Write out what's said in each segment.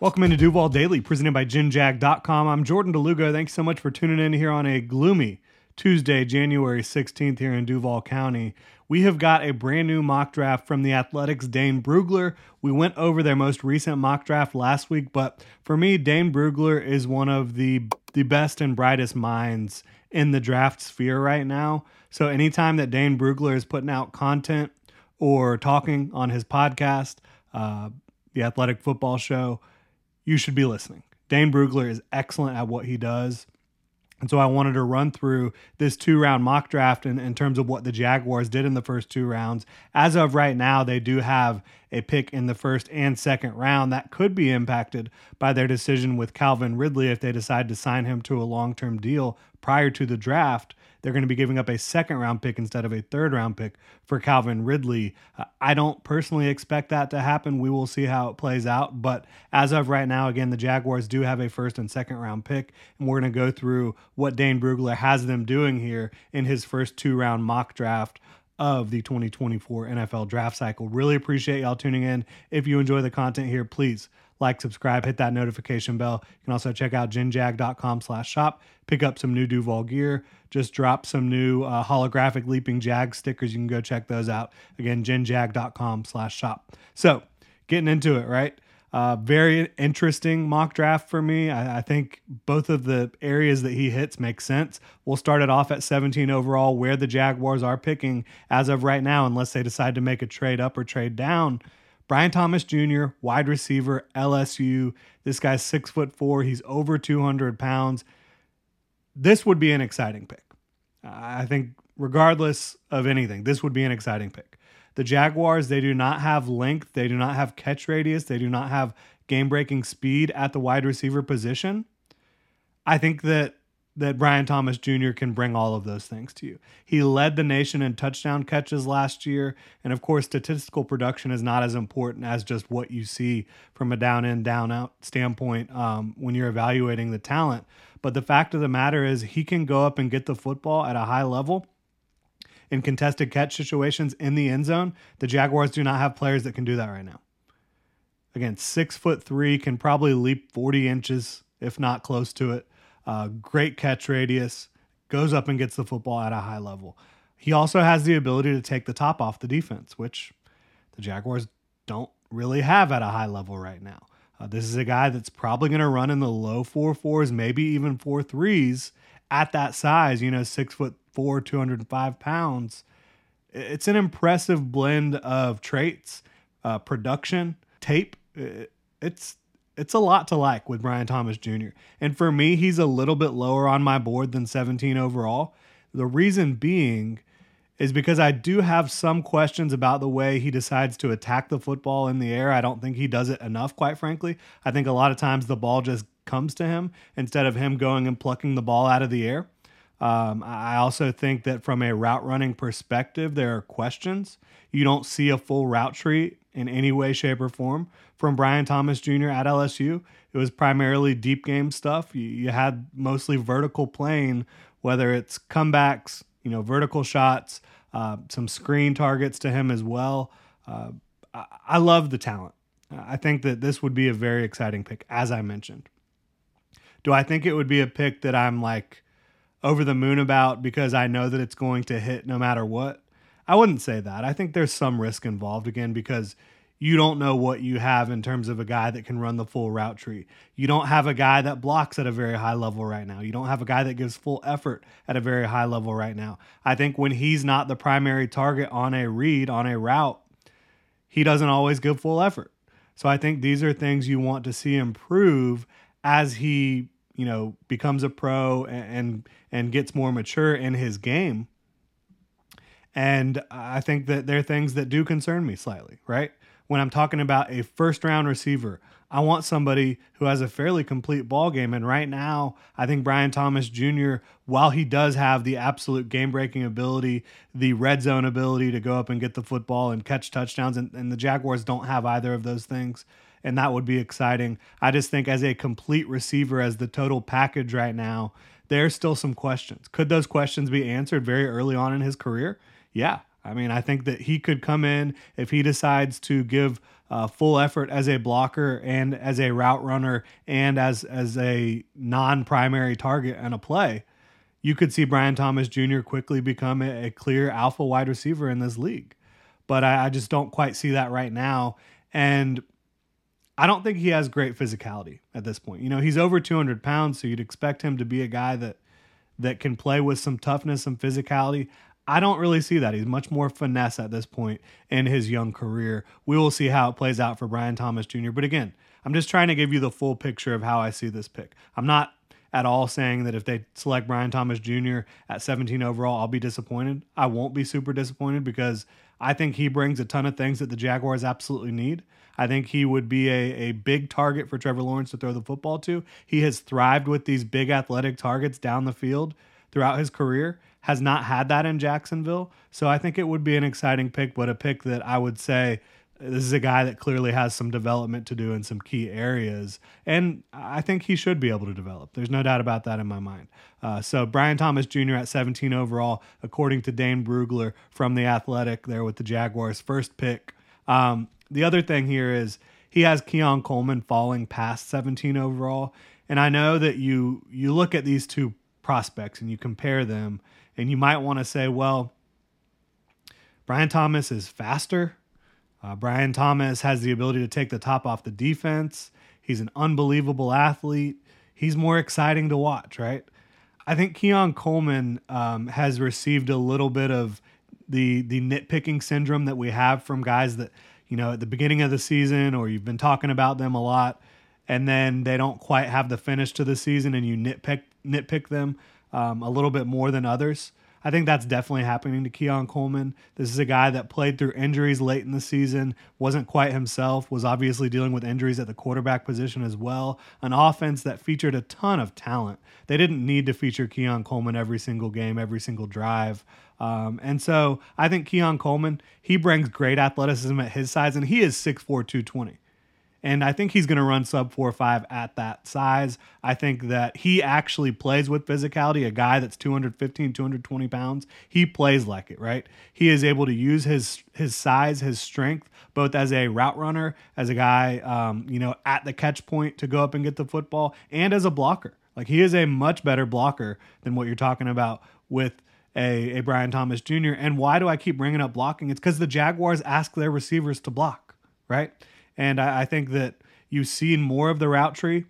Welcome into Duval Daily, presented by GinJag.com. I'm Jordan de Lugo. Thanks so much for tuning in here on a gloomy Tuesday, January 16th, here in Duval County. We have got a brand new mock draft from the Athletic's Dane Brugler. We went over their most recent mock draft last week, but for me, Dane Brugler is one of the the best and brightest minds in the draft sphere right now. So anytime that Dane Brugler is putting out content or talking on his podcast, uh, the Athletic Football Show, you should be listening. Dane Brugler is excellent at what he does. And so I wanted to run through this two round mock draft in, in terms of what the Jaguars did in the first two rounds. As of right now, they do have a pick in the first and second round that could be impacted by their decision with Calvin Ridley if they decide to sign him to a long term deal prior to the draft they're going to be giving up a second round pick instead of a third round pick for Calvin Ridley. Uh, I don't personally expect that to happen. We will see how it plays out. But as of right now, again, the Jaguars do have a first and second round pick. And we're going to go through what Dane Brugler has them doing here in his first two round mock draft of the 2024 NFL draft cycle. Really appreciate y'all tuning in. If you enjoy the content here, please like, subscribe, hit that notification bell. You can also check out ginjag.com slash shop, pick up some new Duval gear, just drop some new uh, holographic leaping jag stickers. You can go check those out. Again, ginjag.com slash shop. So getting into it, right? Uh, very interesting mock draft for me. I, I, think both of the areas that he hits make sense. We'll start it off at 17 overall, where the Jaguars are picking as of right now, unless they decide to make a trade up or trade down. Brian Thomas Jr., wide receiver, LSU. This guy's six foot four. He's over 200 pounds. This would be an exciting pick. I think, regardless of anything, this would be an exciting pick. The Jaguars, they do not have length, they do not have catch radius, they do not have game breaking speed at the wide receiver position. I think that that Brian Thomas Jr. can bring all of those things to you. He led the nation in touchdown catches last year. And of course, statistical production is not as important as just what you see from a down in, down out standpoint um, when you're evaluating the talent. But the fact of the matter is, he can go up and get the football at a high level in contested catch situations in the end zone. The Jaguars do not have players that can do that right now. Again, six foot three, can probably leap 40 inches, if not close to it. Uh, great catch radius, goes up and gets the football at a high level. He also has the ability to take the top off the defense, which the Jaguars don't really have at a high level right now. Uh, this is a guy that's probably going to run in the low four fours, maybe even four threes at that size. You know, six foot four, two hundred and five pounds. It's an impressive blend of traits, uh, production, tape. It's it's a lot to like with Brian Thomas Jr. And for me, he's a little bit lower on my board than 17 overall. The reason being is because I do have some questions about the way he decides to attack the football in the air. I don't think he does it enough, quite frankly. I think a lot of times the ball just comes to him instead of him going and plucking the ball out of the air. Um, I also think that from a route running perspective, there are questions. You don't see a full route tree in any way, shape, or form from Brian Thomas Jr. at LSU. It was primarily deep game stuff. You, you had mostly vertical playing, whether it's comebacks, you know, vertical shots, uh, some screen targets to him as well. Uh, I, I love the talent. I think that this would be a very exciting pick, as I mentioned. Do I think it would be a pick that I'm like over the moon about because I know that it's going to hit no matter what? I wouldn't say that. I think there's some risk involved again because you don't know what you have in terms of a guy that can run the full route tree. You don't have a guy that blocks at a very high level right now. You don't have a guy that gives full effort at a very high level right now. I think when he's not the primary target on a read, on a route, he doesn't always give full effort. So I think these are things you want to see improve as he, you know, becomes a pro and and, gets more mature in his game. And I think that there are things that do concern me slightly, right? When I'm talking about a first round receiver, I want somebody who has a fairly complete ball game. And right now, I think Brian Thomas Jr., while he does have the absolute game breaking ability, the red zone ability to go up and get the football and catch touchdowns, and, and the Jaguars don't have either of those things. And that would be exciting. I just think, as a complete receiver, as the total package right now, there's still some questions. Could those questions be answered very early on in his career? Yeah, I mean, I think that he could come in if he decides to give uh, full effort as a blocker and as a route runner and as as a non-primary target and a play. You could see Brian Thomas Jr. quickly become a, a clear alpha wide receiver in this league, but I, I just don't quite see that right now. And I don't think he has great physicality at this point. You know, he's over 200 pounds, so you'd expect him to be a guy that that can play with some toughness, some physicality. I don't really see that. He's much more finesse at this point in his young career. We will see how it plays out for Brian Thomas Jr. But again, I'm just trying to give you the full picture of how I see this pick. I'm not at all saying that if they select Brian Thomas Jr. at 17 overall, I'll be disappointed. I won't be super disappointed because I think he brings a ton of things that the Jaguars absolutely need. I think he would be a, a big target for Trevor Lawrence to throw the football to. He has thrived with these big athletic targets down the field throughout his career has not had that in Jacksonville. So I think it would be an exciting pick, but a pick that I would say this is a guy that clearly has some development to do in some key areas. And I think he should be able to develop. There's no doubt about that in my mind. Uh, so Brian Thomas Jr. at 17 overall, according to Dane Brugler from The Athletic, there with the Jaguars' first pick. Um, the other thing here is he has Keon Coleman falling past 17 overall. And I know that you you look at these two prospects and you compare them and you might want to say, well, Brian Thomas is faster. Uh, Brian Thomas has the ability to take the top off the defense. He's an unbelievable athlete. He's more exciting to watch, right? I think Keon Coleman um, has received a little bit of the the nitpicking syndrome that we have from guys that you know at the beginning of the season or you've been talking about them a lot, and then they don't quite have the finish to the season, and you nitpick nitpick them um, a little bit more than others. I think that's definitely happening to Keon Coleman. This is a guy that played through injuries late in the season, wasn't quite himself, was obviously dealing with injuries at the quarterback position as well. An offense that featured a ton of talent. They didn't need to feature Keon Coleman every single game, every single drive. Um, and so I think Keon Coleman, he brings great athleticism at his size, and he is 6'4, 220. And I think he's going to run sub four or five at that size. I think that he actually plays with physicality. A guy that's 215, 220 pounds, he plays like it, right? He is able to use his his size, his strength, both as a route runner, as a guy, um, you know, at the catch point to go up and get the football, and as a blocker. Like he is a much better blocker than what you're talking about with a, a Brian Thomas Jr. And why do I keep bringing up blocking? It's because the Jaguars ask their receivers to block, right? And I, I think that you've seen more of the route tree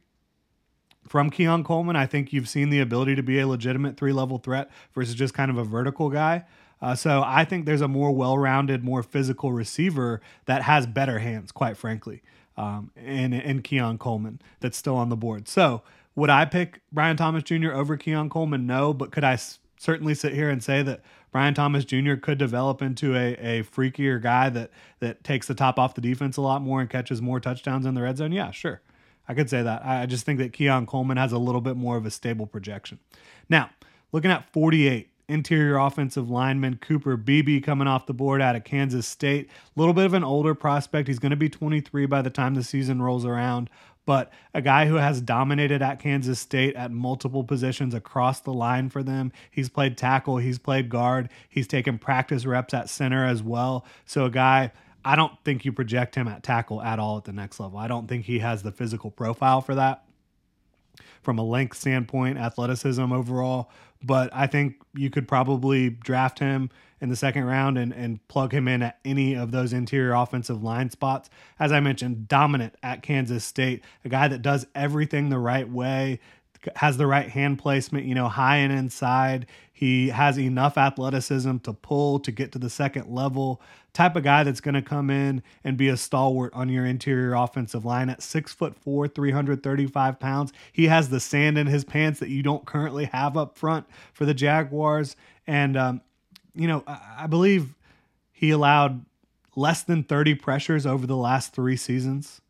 from Keon Coleman. I think you've seen the ability to be a legitimate three level threat versus just kind of a vertical guy. Uh, so I think there's a more well rounded, more physical receiver that has better hands, quite frankly, um, and, and Keon Coleman that's still on the board. So would I pick Brian Thomas Jr. over Keon Coleman? No, but could I certainly sit here and say that Brian Thomas Jr. could develop into a, a freakier guy that that takes the top off the defense a lot more and catches more touchdowns in the red zone. Yeah, sure. I could say that. I just think that Keon Coleman has a little bit more of a stable projection. Now, looking at 48, interior offensive lineman Cooper Beebe coming off the board out of Kansas State. A little bit of an older prospect. He's going to be 23 by the time the season rolls around but a guy who has dominated at Kansas State at multiple positions across the line for them. He's played tackle, he's played guard, he's taken practice reps at center as well. So a guy I don't think you project him at tackle at all at the next level. I don't think he has the physical profile for that from a length standpoint, athleticism overall. But I think you could probably draft him in the second round and, and plug him in at any of those interior offensive line spots. As I mentioned, dominant at Kansas State, a guy that does everything the right way, has the right hand placement, you know, high and inside. He has enough athleticism to pull to get to the second level. Type of guy that's going to come in and be a stalwart on your interior offensive line at six foot four, 335 pounds. He has the sand in his pants that you don't currently have up front for the Jaguars. And, um, you know, I, I believe he allowed less than 30 pressures over the last three seasons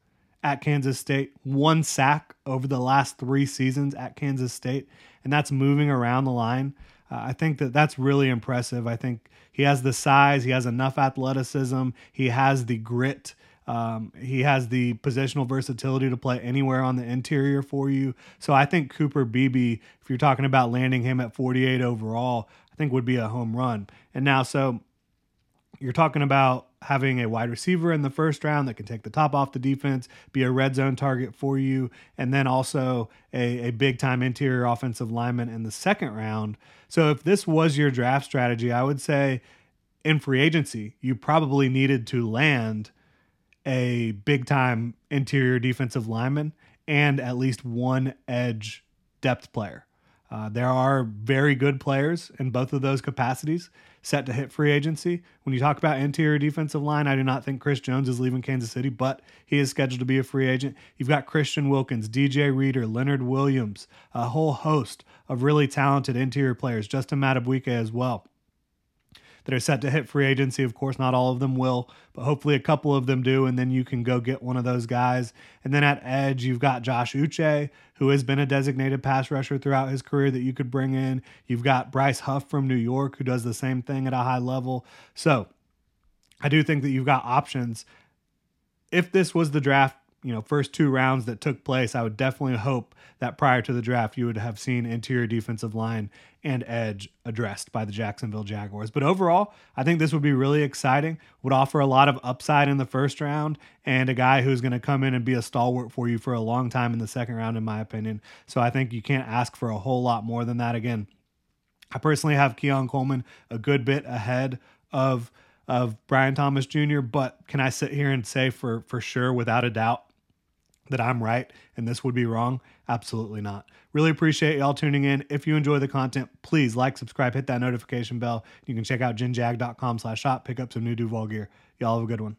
at Kansas State, one sack over the last three seasons at Kansas State, and that's moving around the line. Uh, I think that that's really impressive. I think he has the size, he has enough athleticism, he has the grit. Um, he has the positional versatility to play anywhere on the interior for you. So I think Cooper Beebe, if you're talking about landing him at 48 overall, think would be a home run. And now, so You're talking about having a wide receiver in the first round that can take the top off the defense, be a red zone target for you, and then also a, a big time interior offensive lineman in the second round. So if this was your draft strategy, I would say in free agency, you probably needed to land a big time interior defensive lineman and at least one edge depth player. Uh, there are very good players in both of those capacities set to hit free agency. When you talk about interior defensive line, I do not think Chris Jones is leaving Kansas City, but he is scheduled to be a free agent. You've got Christian Wilkins, DJ Reader, Leonard Williams, a whole host of really talented interior players, Justin Madubuike as well that are set to hit free agency. Of course, not all of them will, but hopefully a couple of them do, and then you can go get one of those guys. And then at edge, you've got Josh Uche, who has been a designated pass rusher throughout his career that you could bring in. You've got Bryce Huff from New York, who does the same thing at a high level. So I do think that you've got options. If this was the draft you know first two rounds that took place, I would definitely hope that prior to the draft you would have seen interior defensive line and edge addressed by the Jacksonville Jaguars. But overall, I think this would be really exciting. Would offer a lot of upside in the first round and a guy who's going to come in and be a stalwart for you for a long time in the second round in my opinion. So I think you can't ask for a whole lot more than that again. I personally have Keon Coleman a good bit ahead of of Brian Thomas Jr., but can I sit here and say for for sure without a doubt that I'm right and this would be wrong? Absolutely not. Really appreciate y'all tuning in. If you enjoy the content, please like, subscribe, hit that notification bell. You can check out ginjag.com slash shop, pick up some new Duval gear. Y'all have a good one.